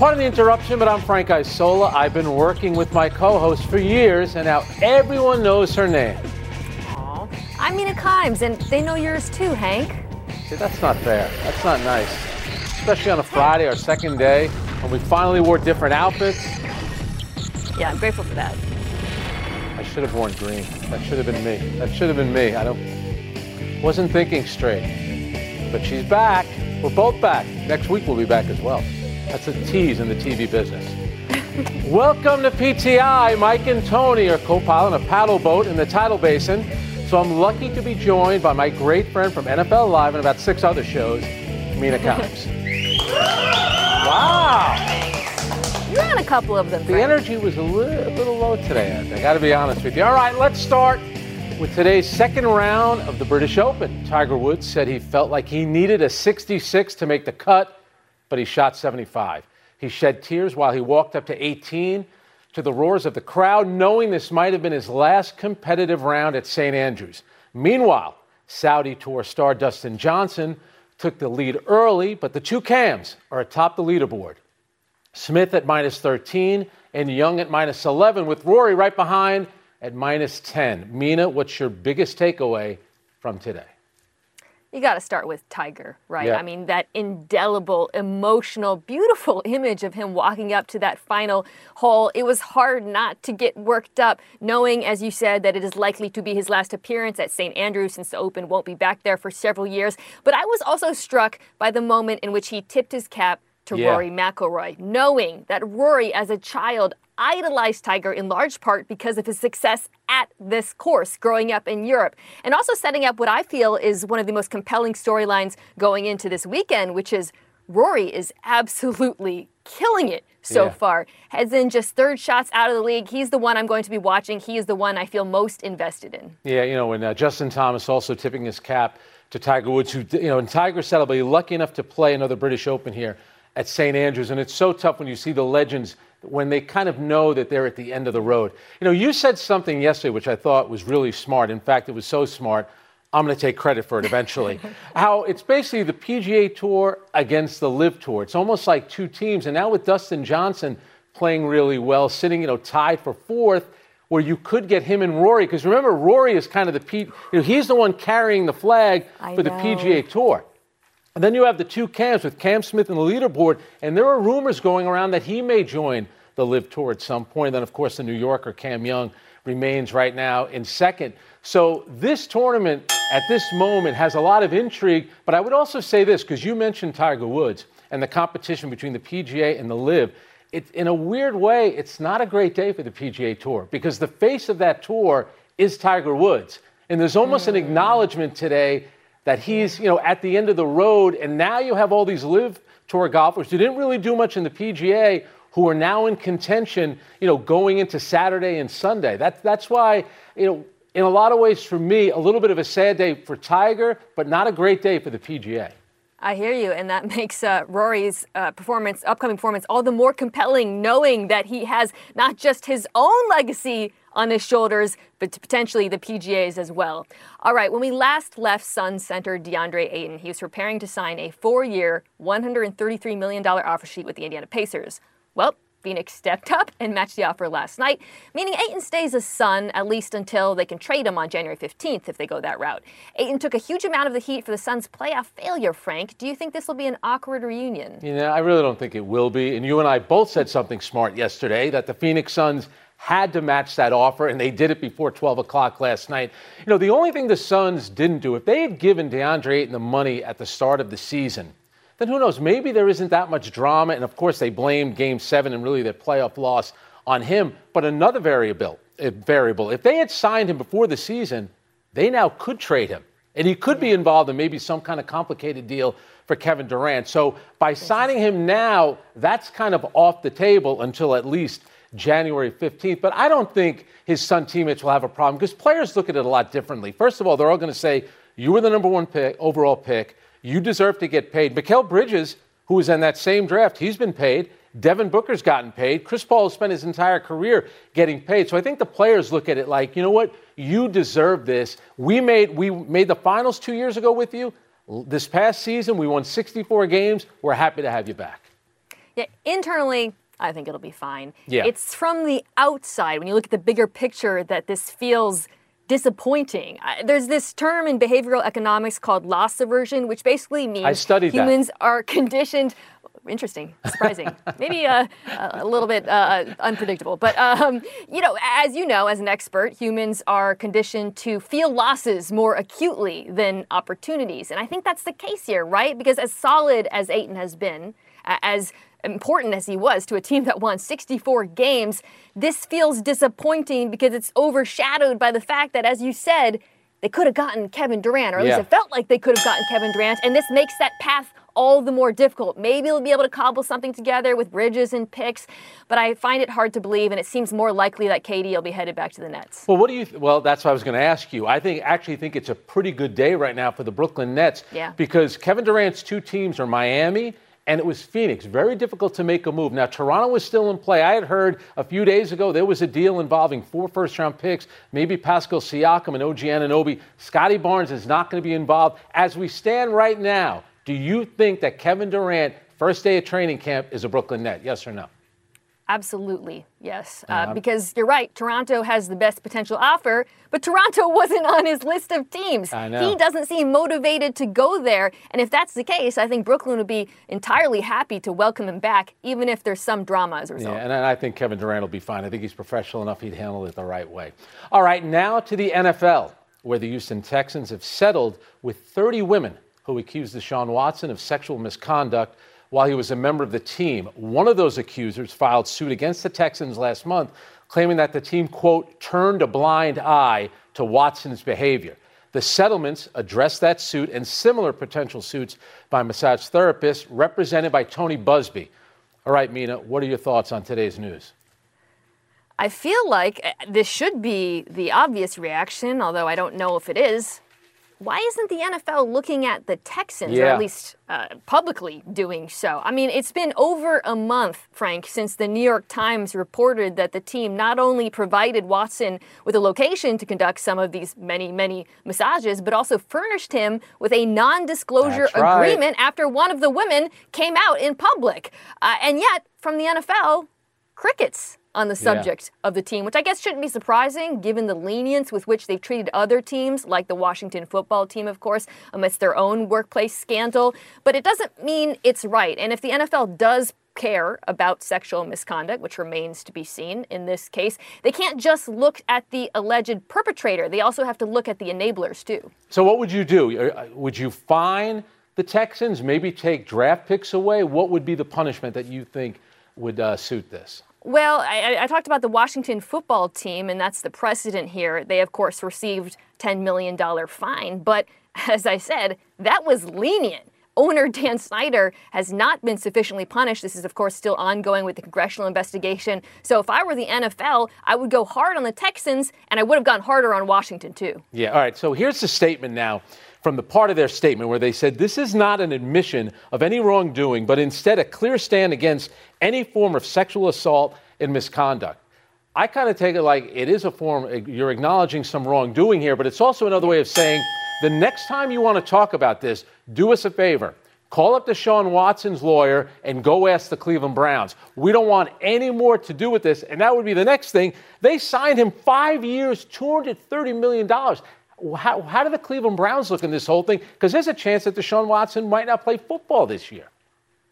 Pardon the interruption, but I'm Frank Isola. I've been working with my co-host for years, and now everyone knows her name. Aww. I'm Mina Kimes, and they know yours too, Hank. See, that's not fair. That's not nice. Especially on a Friday, our second day, when we finally wore different outfits. Yeah, I'm grateful for that. I should have worn green. That should have been me. That should have been me. I don't wasn't thinking straight. But she's back. We're both back. Next week we'll be back as well. That's a tease in the TV business. Welcome to PTI. Mike and Tony are co-piloting a paddle boat in the tidal basin. So I'm lucky to be joined by my great friend from NFL Live and about six other shows, Mina Kimes. wow. You're on a couple of them. The energy was a little, a little low today, I got to be honest with you. All right, let's start with today's second round of the British Open. Tiger Woods said he felt like he needed a 66 to make the cut but he shot 75. He shed tears while he walked up to 18 to the roars of the crowd, knowing this might have been his last competitive round at St. Andrews. Meanwhile, Saudi Tour star Dustin Johnson took the lead early, but the two cams are atop the leaderboard. Smith at minus 13 and Young at minus 11, with Rory right behind at minus 10. Mina, what's your biggest takeaway from today? You got to start with Tiger, right? Yeah. I mean, that indelible, emotional, beautiful image of him walking up to that final hole. It was hard not to get worked up, knowing, as you said, that it is likely to be his last appearance at St. Andrews since the Open won't be back there for several years. But I was also struck by the moment in which he tipped his cap to yeah. Rory McIlroy, knowing that Rory, as a child, idolized Tiger in large part because of his success at this course growing up in Europe. And also setting up what I feel is one of the most compelling storylines going into this weekend, which is Rory is absolutely killing it so yeah. far. Has in just third shots out of the league. He's the one I'm going to be watching. He is the one I feel most invested in. Yeah, you know, and uh, Justin Thomas also tipping his cap to Tiger Woods, who, you know, and Tiger said, I'll be lucky enough to play another British Open here at St. Andrews. And it's so tough when you see the legends when they kind of know that they're at the end of the road. You know, you said something yesterday which I thought was really smart. In fact, it was so smart. I'm going to take credit for it eventually. How it's basically the PGA Tour against the LIV Tour. It's almost like two teams. And now with Dustin Johnson playing really well, sitting, you know, tied for fourth, where you could get him and Rory. Because remember, Rory is kind of the P, you know, he's the one carrying the flag I for know. the PGA Tour. And then you have the two Cams with Cam Smith in the leaderboard, and there are rumors going around that he may join the LIV Tour at some point. And then, of course, the New Yorker Cam Young remains right now in second. So this tournament at this moment has a lot of intrigue. But I would also say this because you mentioned Tiger Woods and the competition between the PGA and the LIV. It, in a weird way, it's not a great day for the PGA Tour because the face of that tour is Tiger Woods. And there's almost mm. an acknowledgement today that he's, you know, at the end of the road, and now you have all these LIV tour golfers who didn't really do much in the PGA who are now in contention, you know, going into Saturday and Sunday. That's that's why, you know, in a lot of ways for me, a little bit of a sad day for Tiger, but not a great day for the PGA. I hear you, and that makes uh, Rory's uh, performance, upcoming performance, all the more compelling, knowing that he has not just his own legacy on his shoulders, but potentially the PGA's as well. All right, when we last left Sun center DeAndre Ayton, he was preparing to sign a four-year, $133 million offer sheet with the Indiana Pacers. Well, Phoenix stepped up and matched the offer last night, meaning Ayton stays a Sun at least until they can trade him on January 15th if they go that route. Ayton took a huge amount of the heat for the Suns' playoff failure, Frank. Do you think this will be an awkward reunion? You know, I really don't think it will be. And you and I both said something smart yesterday that the Phoenix Suns had to match that offer, and they did it before 12 o'clock last night. You know, the only thing the Suns didn't do, if they had given DeAndre Ayton the money at the start of the season, then who knows? Maybe there isn't that much drama. And of course, they blamed game seven and really their playoff loss on him. But another variable, eh, variable, if they had signed him before the season, they now could trade him And he could be involved in maybe some kind of complicated deal for Kevin Durant. So by signing him now, that's kind of off the table until at least January 15th. But I don't think his Sun teammates will have a problem because players look at it a lot differently. First of all, they're all going to say, You were the number one pick, overall pick. You deserve to get paid. Mikal Bridges, who was in that same draft, he's been paid. Devin Booker's gotten paid. Chris Paul has spent his entire career getting paid. So I think the players look at it like, you know what? You deserve this. We made we made the finals two years ago with you. This past season, we won 64 games. We're happy to have you back. Yeah, internally, I think it'll be fine. Yeah. It's from the outside, when you look at the bigger picture, that this feels disappointing. There's this term in behavioral economics called loss aversion, which basically means humans that. are conditioned interesting, surprising, maybe uh, a little bit uh, unpredictable. But, um, you know, as you know, as an expert, humans are conditioned to feel losses more acutely than opportunities. And I think that's the case here, right? Because as solid as Ayton has been, as important as he was to a team that won 64 games, this feels disappointing because it's overshadowed by the fact that, as you said, they could have gotten Kevin Durant, or at yeah. least it felt like they could have gotten Kevin Durant, and this makes that path all the more difficult. Maybe they'll be able to cobble something together with Bridges and picks, but I find it hard to believe, and it seems more likely that KD will be headed back to the Nets. Well, what do you? Th- well, that's what I was going to ask you. I think actually think it's a pretty good day right now for the Brooklyn Nets. Yeah. Because Kevin Durant's two teams are Miami and it was Phoenix. Very difficult to make a move. Now, Toronto was still in play. I had heard a few days ago there was a deal involving four first round picks, maybe Pascal Siakam and OG Anunoby. Scottie Barnes is not going to be involved. As we stand right now, do you think that Kevin Durant, first day of training camp, is a Brooklyn Net? Yes or no? Absolutely, yes. Uh, uh because you're right, Toronto has the best potential offer, but Toronto wasn't on his list of teams. I know. He doesn't seem motivated to go there. And if that's the case, I think Brooklyn would be entirely happy to welcome him back, even if there's some drama as a result. Yeah, and I think Kevin Durant will be fine. I think he's professional enough, he'd handle it the right way. All right, now to the NFL, where the Houston Texans have settled with 30 women who accused Deshaun Watson of sexual misconduct while he was a member of the team. One of those accusers filed suit against the Texans last month, claiming that the team, quote, turned a blind eye to Watson's behavior. The settlements address that suit and similar potential suits by massage therapists represented by Tony Buzbee. All right, Mina, what are your thoughts on today's news? I feel like uh, this should be the obvious reaction, although I don't know if it is why isn't the NFL looking at the Texans, yeah. or at least uh, publicly doing so? I mean, it's been over a month, Frank, since the New York Times reported that the team not only provided Watson with a location to conduct some of these many, many massages, but also furnished him with a non disclosure agreement after one of the women came out in public. Uh, and yet, from the NFL, crickets on the subject yeah. of the team, which I guess shouldn't be surprising given the lenience with which they've treated other teams, like the Washington football team, of course, amidst their own workplace scandal. But it doesn't mean it's right. And if the NFL does care about sexual misconduct, which remains to be seen in this case, they can't just look at the alleged perpetrator. They also have to look at the enablers, too. So, what would you do? Uh, would you fine the Texans, maybe take draft picks away? What would be the punishment that you think would uh, suit this? Well, I, I, talked about the Washington football team, and that's the precedent here. They, of course, received $10 million fine, but as I said, that was lenient. Owner Dan Snyder has not been sufficiently punished. This is, of course, still ongoing with the congressional investigation. So if I were the NFL, I would go hard on the Texans, and I would have gone harder on Washington, too. Yeah, all right. So here's the statement now from the part of their statement where they said this is not an admission of any wrongdoing, but instead a clear stand against any form of sexual assault and misconduct. I kind of take it like it is a form, you're acknowledging some wrongdoing here, but it's also another way of saying the next time you want to talk about this, do us a favor. Call up Deshaun Watson's lawyer and go ask the Cleveland Browns. We don't want any more to do with this. And that would be the next thing. They signed him five years, $230 million how, how do the Cleveland Browns look in this whole thing? Because there's a chance that Deshaun Watson might not play football this year.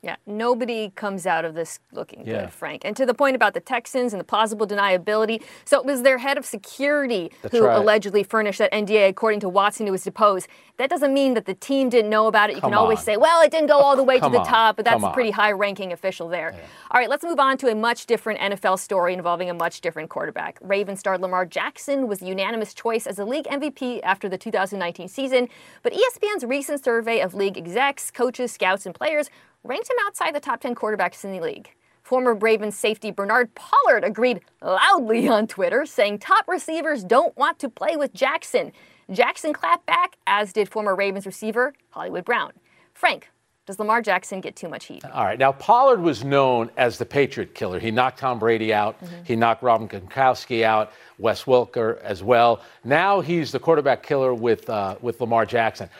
Yeah, nobody comes out of this looking yeah. good, Frank. And to the point about the Texans and the plausible deniability, so it was their head of security That's who right. allegedly furnished that NDA, according to Watson, who was deposed. That doesn't mean that the team didn't know about it. You Come can always on. say, well, it didn't go all the way to the on. top, but that's a pretty high ranking official there. Yeah. All right, let's move on to a much different NFL story involving a much different quarterback. Raven star Lamar Jackson was the unanimous choice as the league MVP after the 2019 season, but ESPN's recent survey of league execs, coaches, scouts, and players ranked him outside the top 10 quarterbacks in the league. Former Ravens safety Bernard Pollard agreed loudly on Twitter, saying top receivers don't want to play with Jackson. Jackson clapped back, as did former Ravens receiver Hollywood Brown. Frank, does Lamar Jackson get too much heat? All right. Now, Pollard was known as the Patriot killer. He knocked Tom Brady out. Mm-hmm. He knocked Robin Gronkowski out, Wes Welker as well. Now he's the quarterback killer with, uh, with Lamar Jackson.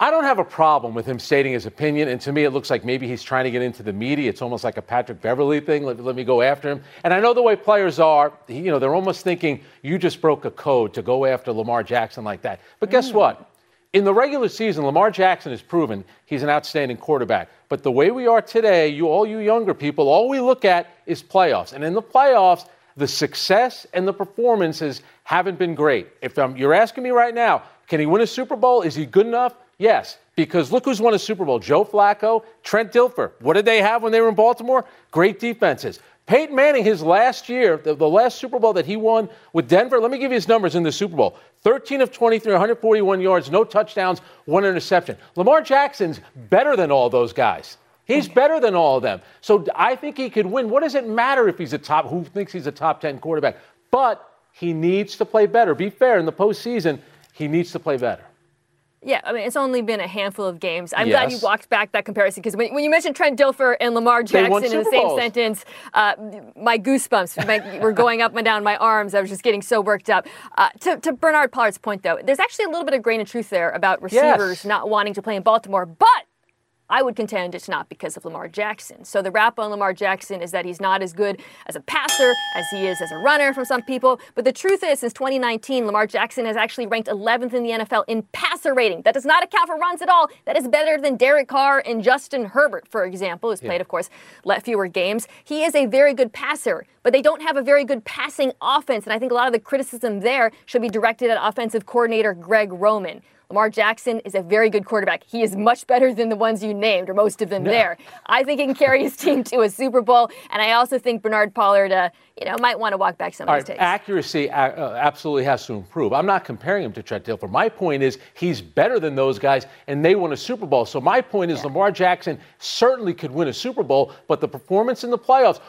I don't have a problem with him stating his opinion, and to me, it looks like maybe he's trying to get into the media. It's almost like a Patrick Beverley thing. Let, let me go after him. And I know the way players are. You know, they're almost thinking you just broke a code to go after Lamar Jackson like that. But guess mm. what? In the regular season, Lamar Jackson has proven he's an outstanding quarterback. But the way we are today, you all you younger people, all we look at is playoffs. And in the playoffs, the success and the performances haven't been great. If um, you're asking me right now, can he win a Super Bowl? Is he good enough? Yes, because look who's won a Super Bowl Joe Flacco, Trent Dilfer. What did they have when they were in Baltimore? Great defenses. Peyton Manning, his last year, the, the, last Super Bowl that he won with Denver, let me give you his numbers in the Super Bowl 13 of 23, 141 yards, no touchdowns, one interception. Lamar Jackson's better than all those guys. He's better than all of them. So I think he could win. What does it matter if he's a top, who thinks he's a top 10 quarterback? But he needs to play better. Be fair, in the postseason, he needs to play better. Yeah, I mean, it's only been a handful of games. I'm yes. glad you walked back that comparison because when, when, you mentioned Trent Dilfer and Lamar Jackson in the same Bowls. sentence, uh, my goosebumps my, were going up and down my arms. I was just getting so worked up. Uh, to, to, Bernard Pollard's point, though, there's actually a little bit of grain of truth there about receivers yes. not wanting to play in Baltimore, but I would contend it's not because of Lamar Jackson. So the rap on Lamar Jackson is that he's not as good as a passer as he is as a runner from some people. But the truth is, since 2019, Lamar Jackson has actually ranked 11th in the NFL in passer rating. That does not account for runs at all. That is better than Derek Carr and Justin Herbert, for example, who's played, yeah. of course, fewer games. He is a very good passer, but they don't have a very good passing offense. And I think a lot of the criticism there should be directed at offensive coordinator Greg Roman. Lamar Jackson is a very good quarterback. He is much better than the ones you named, or most of them no. there. I think he can carry his team to a Super Bowl, and I also think Bernard Pollard, uh, you know, might want to walk back some All of his right, takes. Accuracy uh, absolutely has to improve. I'm not comparing him to Trent Dilfer. My point is he's better than those guys, and they won a Super Bowl. So my point is yeah. Lamar Jackson certainly could win a Super Bowl, but the performance in the playoffs.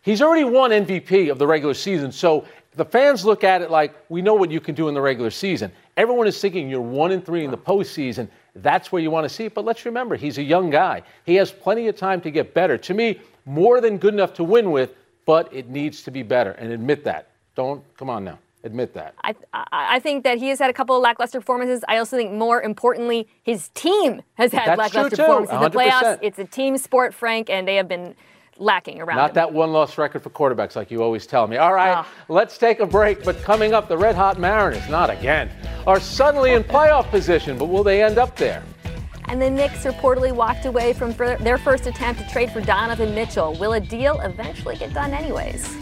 He's already won MVP of the regular season, so the fans look at it like we know what you can do in the regular season. Everyone is thinking you're one and three in the postseason. That's where you want to see it. But let's remember, he's a young guy. He has plenty of time to get better. To me, more than good enough to win with, but it needs to be better. And admit that. Don't come on now. Admit that. I, I think that he has had a couple of lackluster performances. I also think, more importantly, his team has had That's lackluster performances in the playoffs. It's a team sport, Frank, and they have been lacking around Not him. that one loss record for quarterbacks like you always tell me. All right, oh. let's take a break. But coming up, the Red Hot Mariners, not again, are suddenly in playoff position, but will they end up there? And the Knicks reportedly walked away from their first attempt to trade for Donovan Mitchell. Will a deal eventually get done, anyways?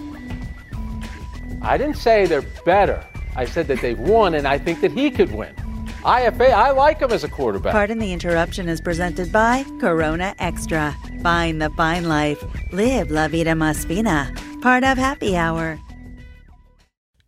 I didn't say they're better. I said that they've won, and I think that he could win. IFA, I like him as a quarterback. Pardon the interruption is presented by Corona Extra. Find the fine life. Live La Vida Más Fina. Part of Happy Hour.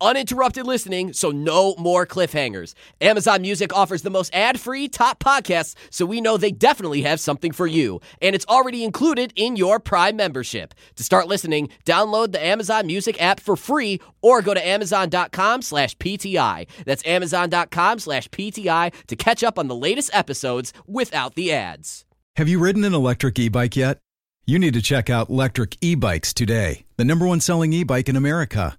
Uninterrupted listening, so no more cliffhangers. Amazon Music offers the most ad free top podcasts, so we know they definitely have something for you. And it's already included in your Prime membership. To start listening, download the Amazon Music app for free or go to amazon.com slash PTI. That's amazon.com slash PTI to catch up on the latest episodes without the ads. Have you ridden an electric e bike yet? You need to check out Lectric E Bikes today, the number one selling e bike in America.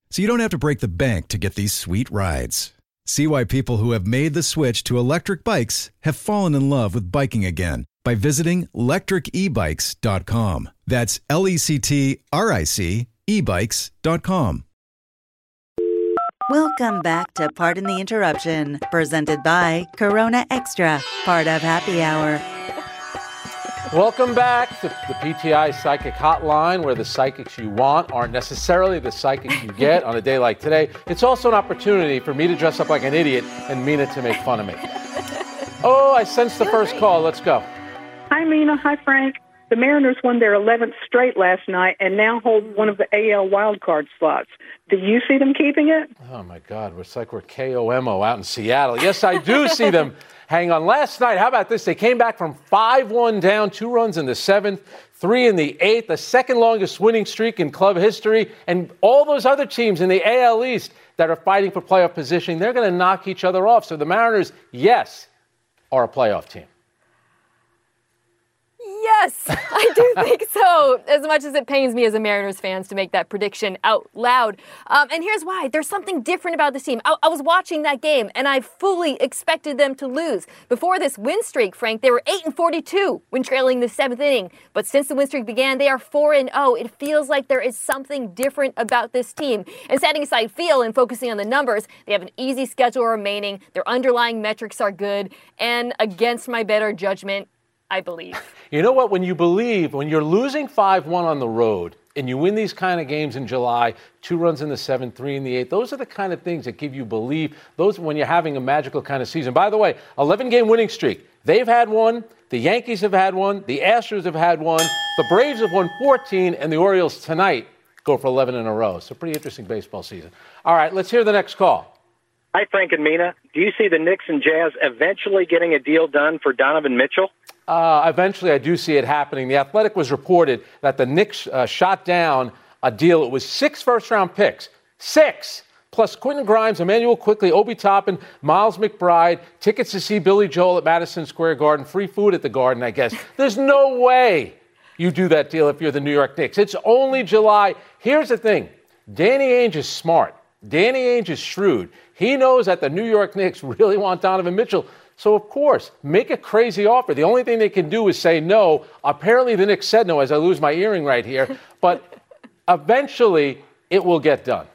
so you don't have to break the bank to get these sweet rides. See why people who have made the switch to electric bikes have fallen in love with biking again by visiting lectricebikes.com. That's L E C T R I C ebikes.com. Welcome back to Pardon the Interruption, presented by Corona Extra, part of Happy Hour. Welcome back to the PTI Psychic Hotline, where the psychics you want aren't necessarily the psychics you get on a day like today. It's also an opportunity for me to dress up like an idiot and Mina to make fun of me. Oh, I sense the first call. Let's go. Hi, Mina. Hi, Frank. The Mariners won their 11th straight last night and now hold one of the AL wildcard slots. Do you see them keeping it? Oh, my God. It's like we're KOMO out in Seattle. Yes, I do see them. Hang on. Last night, how about this? They came back from 5 1 down, two runs in the seventh, three in the eighth, the second longest winning streak in club history. And all those other teams in the AL East that are fighting for playoff positioning, they're going to knock each other off. So the Mariners, yes, are a playoff team. Yes, I do think so. As much as it pains me as a Mariners fans to make that prediction out loud. Um, and here's why there's something different about this team. I, I, was watching that game and I fully expected them to lose. Before this win streak, Frank, they were 8 and 42 when trailing the seventh inning. But since the win streak began, they are 4 and 0. It feels like there is something different about this team. And setting aside feel and focusing on the numbers, they have an easy schedule remaining. Their underlying metrics are good. And against my better judgment, I believe. You know what? When you believe, when you're losing 5 1 on the road, and you win these kind of games in July, two runs in the seventh, three in the eighth. Those are the kind of things that give you belief. Those when you're having a magical kind of season. By the way, 11 game winning streak. They've had one. The Yankees have had one. The Astros have had one. The Braves have won 14, and the Orioles tonight go for 11 in a row. So pretty interesting baseball season. All right, let's hear the next call. Hi, Frank and Mina. Do you see the Knicks and Jazz eventually getting a deal done for Donovan Mitchell? Uh, eventually, I do see it happening. The Athletic was reported that the Knicks uh, shot down a deal. It was six first round picks. Six! Plus Quentin Grimes, Immanuel Quickley, Obi Toppin, Miles McBride, tickets to see Billy Joel at Madison Square Garden, free food at the Garden, I guess. There's no way you do that deal if you're the New York Knicks. It's only July. Here's the thing Danny Ainge is smart. Danny Ainge is shrewd. He knows that the New York Knicks really want Donovan Mitchell. So, of course, make a crazy offer. The only thing they can do is say no. Apparently, the Knicks said no as I lose my earring right here. But eventually, it will get done.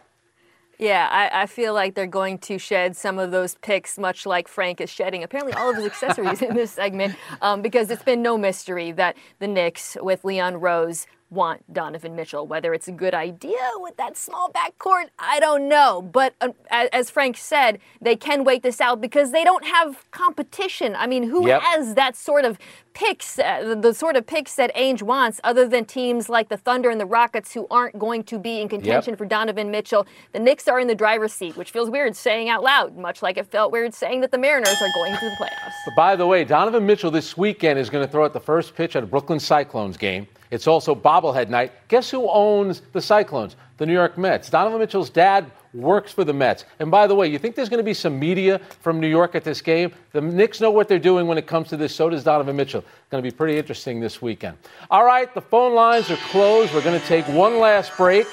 Yeah, I, I, feel like they're going to shed some of those picks, much like Frank is shedding apparently all of his accessories in this segment, um, because it's been no mystery that the Knicks, with Leon Rose, want Donovan Mitchell. Whether it's a good idea with that small backcourt, I don't know. But uh, as Frank said, they can wait this out because they don't have competition. I mean, who yep. has that sort of picks, uh, the sort of picks that Ainge wants, other than teams like the Thunder and the Rockets who aren't going to be in contention yep. for Donovan Mitchell? The Knicks are in the driver's seat, which feels weird saying out loud, much like it felt weird saying that the Mariners are going to the playoffs. But by the way, Donovan Mitchell this weekend is going to throw out the first pitch at a Brooklyn Cyclones game. It's also bobblehead night. Guess who owns the Cyclones? The New York Mets. Donovan Mitchell's dad works for the Mets. And by the way, you think there's going to be some media from New York at this game? The Knicks know what they're doing when it comes to this. So does Donovan Mitchell. It's going to be pretty interesting this weekend. All right, the phone lines are closed. We're going to take one last break.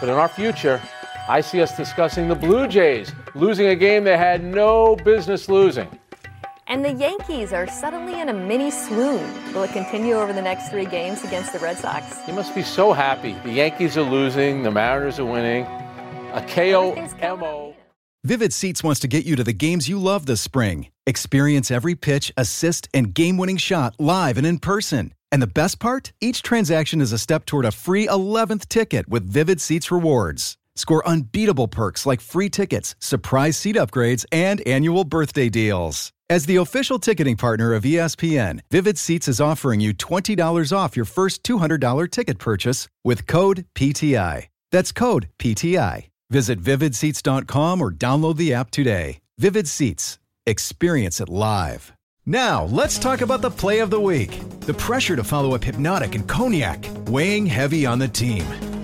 But in our future, I see us discussing the Blue Jays losing a game they had no business losing. And the Yankees are suddenly in a mini swoon. Will it continue over the next three games against the Red Sox? You must be so happy. The Yankees are losing, the Mariners are winning. A KOMO. Vivid Seats wants to get you to the games you love this spring. Experience every pitch, assist, and game winning shot live and in person. And the best part? Each transaction is a step toward a free 11th ticket with Vivid Seats rewards. Score unbeatable perks like free tickets, surprise seat upgrades, and annual birthday deals. As the official ticketing partner of ESPN, Vivid Seats is offering you $20 off your first $200 ticket purchase with code PTI. That's code PTI. Visit vividseats.com or download the app today. Vivid Seats. Experience it live. Now, let's talk about the play of the week. The pressure to follow up Hpnotiq and Cognac, weighing heavy on the team.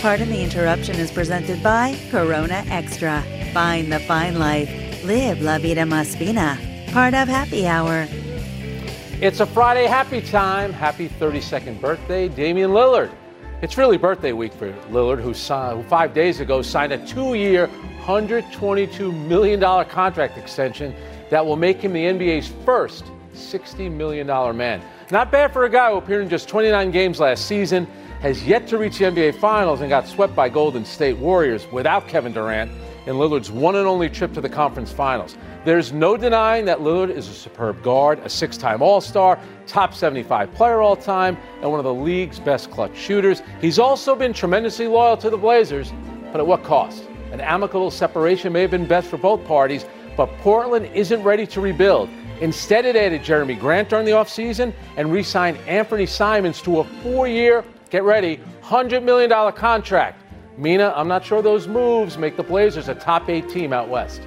Pardon the interruption is presented by Corona Extra. Find the fine life. Live La Vida Más Fina. Part of Happy Hour. It's a Friday happy time. Happy 32nd birthday, Damian Lillard. It's really birthday week for Lillard, who, who five days ago signed a two year, $122 million contract extension that will make him the NBA's first $60 million man. Not bad for a guy who appeared in just 29 games last season, has yet to reach the NBA Finals, and got swept by Golden State Warriors without Kevin Durant in Lillard's one and only trip to the conference finals. There's no denying that Lillard is a superb guard, a six time All Star, top 75 player all time, and one of the league's best clutch shooters. He's also been tremendously loyal to the Blazers, but at what cost? An amicable separation may have been best for both parties, but Portland isn't ready to rebuild. Instead, it added Jerami Grant during the offseason and re signed Anthony Simons to a four year, get ready, $100 million contract. Mina, I'm not sure those moves make the Blazers a top eight team out west.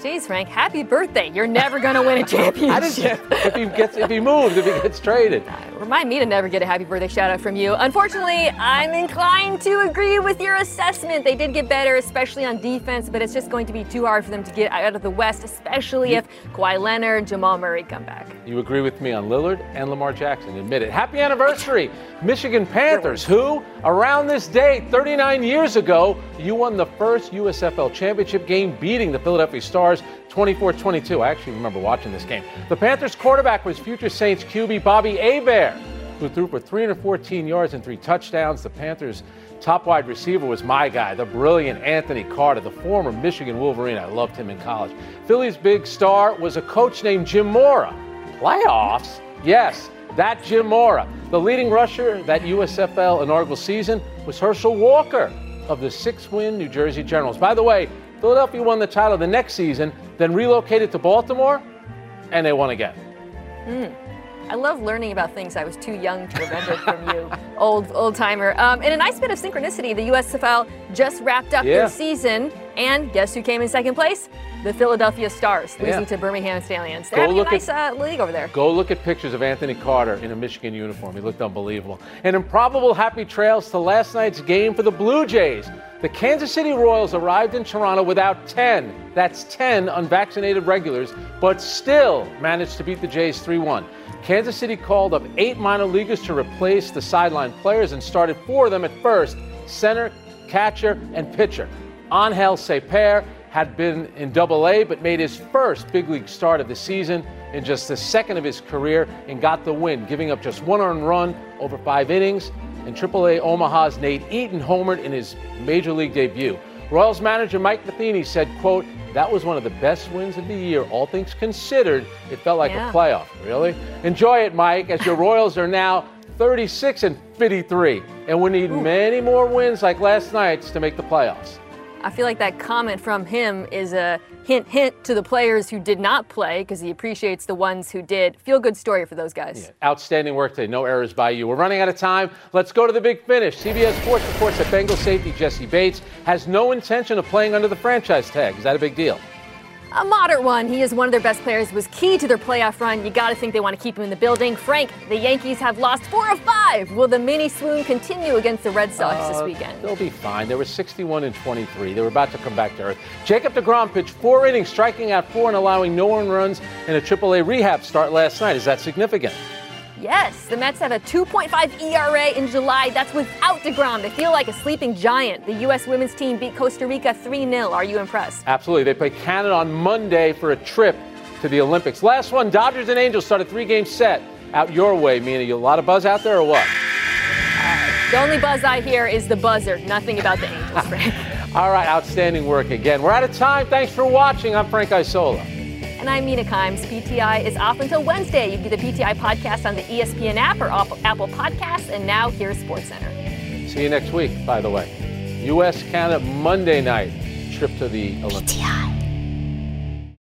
Jeez, Frank, happy birthday. You're never going to win a championship. if he gets if he moves, if he gets traded. Remind me to never get a happy birthday shout out from you. Unfortunately, I'm inclined to agree with your assessment. They did get better, especially on defense, but it's just going to be too hard for them to get out of the West, especially you, if Kawhi Leonard, Jamal Murray come back. You agree with me on Lillard and Lamar Jackson. Admit it. Happy anniversary, Michigan Panthers, who, around this date, 39 years ago, you won the first USFL championship game, beating the Philadelphia Stars 24 22. I actually remember watching this game. The Panthers quarterback was future Saints QB Bobby Hebert, who threw for 314 yards and three touchdowns. The Panthers' top wide receiver was my guy, the brilliant Anthony Carter, the former Michigan Wolverine. I loved him in college. Philly's big star was a coach named Jim Mora. Playoffs? Yes, that Jim Mora. The leading rusher that USFL inaugural season was Herschel Walker of the six win New Jersey Generals. By the way, Philadelphia won the title the next season, then relocated to Baltimore, and they won again. Mm. I love learning about things I was too young to remember from you, old old timer. Um, in a nice bit of synchronicity, the USFL just wrapped up yeah. their season, and guess who came in second place? The Philadelphia Stars, losing yeah. to Birmingham Stallions. They're Go having a nice at, uh, league over there. Go look at pictures of Anthony Carter in a Michigan uniform. He looked unbelievable. And improbable happy trails to last night's game for the Blue Jays. The Kansas City Royals arrived in Toronto without 10, that's 10 unvaccinated regulars, but still managed to beat the Jays 3 1. Kansas City called up eight minor leaguers to replace the sideline players and started four of them at first center, catcher, and pitcher. Angel Zerpa had been in Double A, but made his first big league start of the season in just the second of his career and got the win, giving up just one earned run over five innings. And AAA Omaha's Nate Eaton homered in his major league debut. Royals manager Mike Matheny said, quote, that was one of the best wins of the year, all things considered. It felt like yeah. a playoff. Really? Enjoy it, Mike, as your Royals are now 36 and 53. And we need Ooh. many more wins like last night's to make the playoffs. I feel like that comment from him is a hint, hint to the players who did not play because he appreciates the ones who did. Feel good story for those guys. Yeah, outstanding work today. No errors by you. We're running out of time. Let's go to the big finish. CBS Sports reports that Bengal safety Jessie Bates has no intention of playing under the franchise tag. Is that a big deal? A moderate one. He is one of their best players, was key to their playoff run. You got to think they want to keep him in the building. Frank, the Yankees have lost four of five. Will the mini swoon continue against the Red Sox uh, this weekend? They'll be fine. They were 61 and 23. They were about to come back to earth. Jacob DeGrom pitched four innings, striking out four and allowing no one runs in a AAA rehab start last night. Is that significant? Yes, the Mets have a 2.5 ERA in July. That's without DeGrom. They feel like a sleeping giant. The U.S. women's team beat Costa Rica 3 0. Are you impressed? Absolutely. They play Canada on Monday for a trip to the Olympics. Last one Dodgers and Angels start a three game set out your way. Meaning a lot of buzz out there or what? Uh, the only buzz I hear is the buzzer. Nothing about the Angels, Frank. All right, outstanding work again. We're out of time. Thanks for watching. I'm Frank Isola. And I'm Mina Kimes. PTI is off until Wednesday. You can get the PTI podcast on the ESPN app or Apple Podcasts, and now here's SportsCenter. See you next week, by the way. U.S. Canada Monday night trip to the Olympics. PTI.